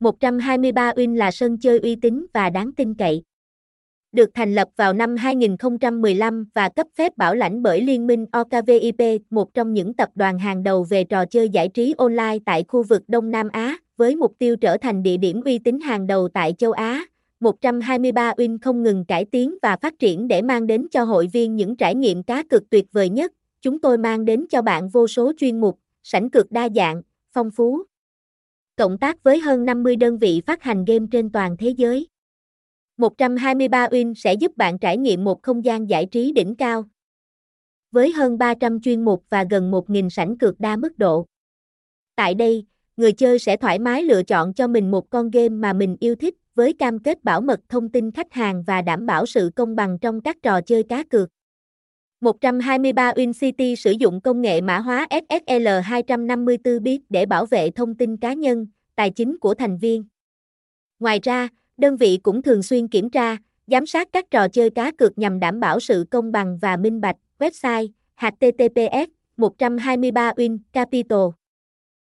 123 Win là sân chơi uy tín và đáng tin cậy. Được thành lập vào năm 2015 và cấp phép bảo lãnh bởi Liên minh OKVIP, một trong những tập đoàn hàng đầu về trò chơi giải trí online tại khu vực Đông Nam Á, với mục tiêu trở thành địa điểm uy tín hàng đầu tại châu Á. 123 Win không ngừng cải tiến và phát triển để mang đến cho hội viên những trải nghiệm cá cược tuyệt vời nhất. Chúng tôi mang đến cho bạn vô số chuyên mục, sảnh cược đa dạng, phong phú. Cộng tác với hơn 50 đơn vị phát hành game trên toàn thế giới. 123 Win sẽ giúp bạn trải nghiệm một không gian giải trí đỉnh cao. Với hơn 300 chuyên mục và gần 1.000 sảnh cược đa mức độ. Tại đây, người chơi sẽ thoải mái lựa chọn cho mình một con game mà mình yêu thích với cam kết bảo mật thông tin khách hàng và đảm bảo sự công bằng trong các trò chơi cá cược. 123 Win City sử dụng công nghệ mã hóa SSL 254 bit để bảo vệ thông tin cá nhân, tài chính của thành viên. Ngoài ra, đơn vị cũng thường xuyên kiểm tra, giám sát các trò chơi cá cược nhằm đảm bảo sự công bằng và minh bạch. Website https 123 win capital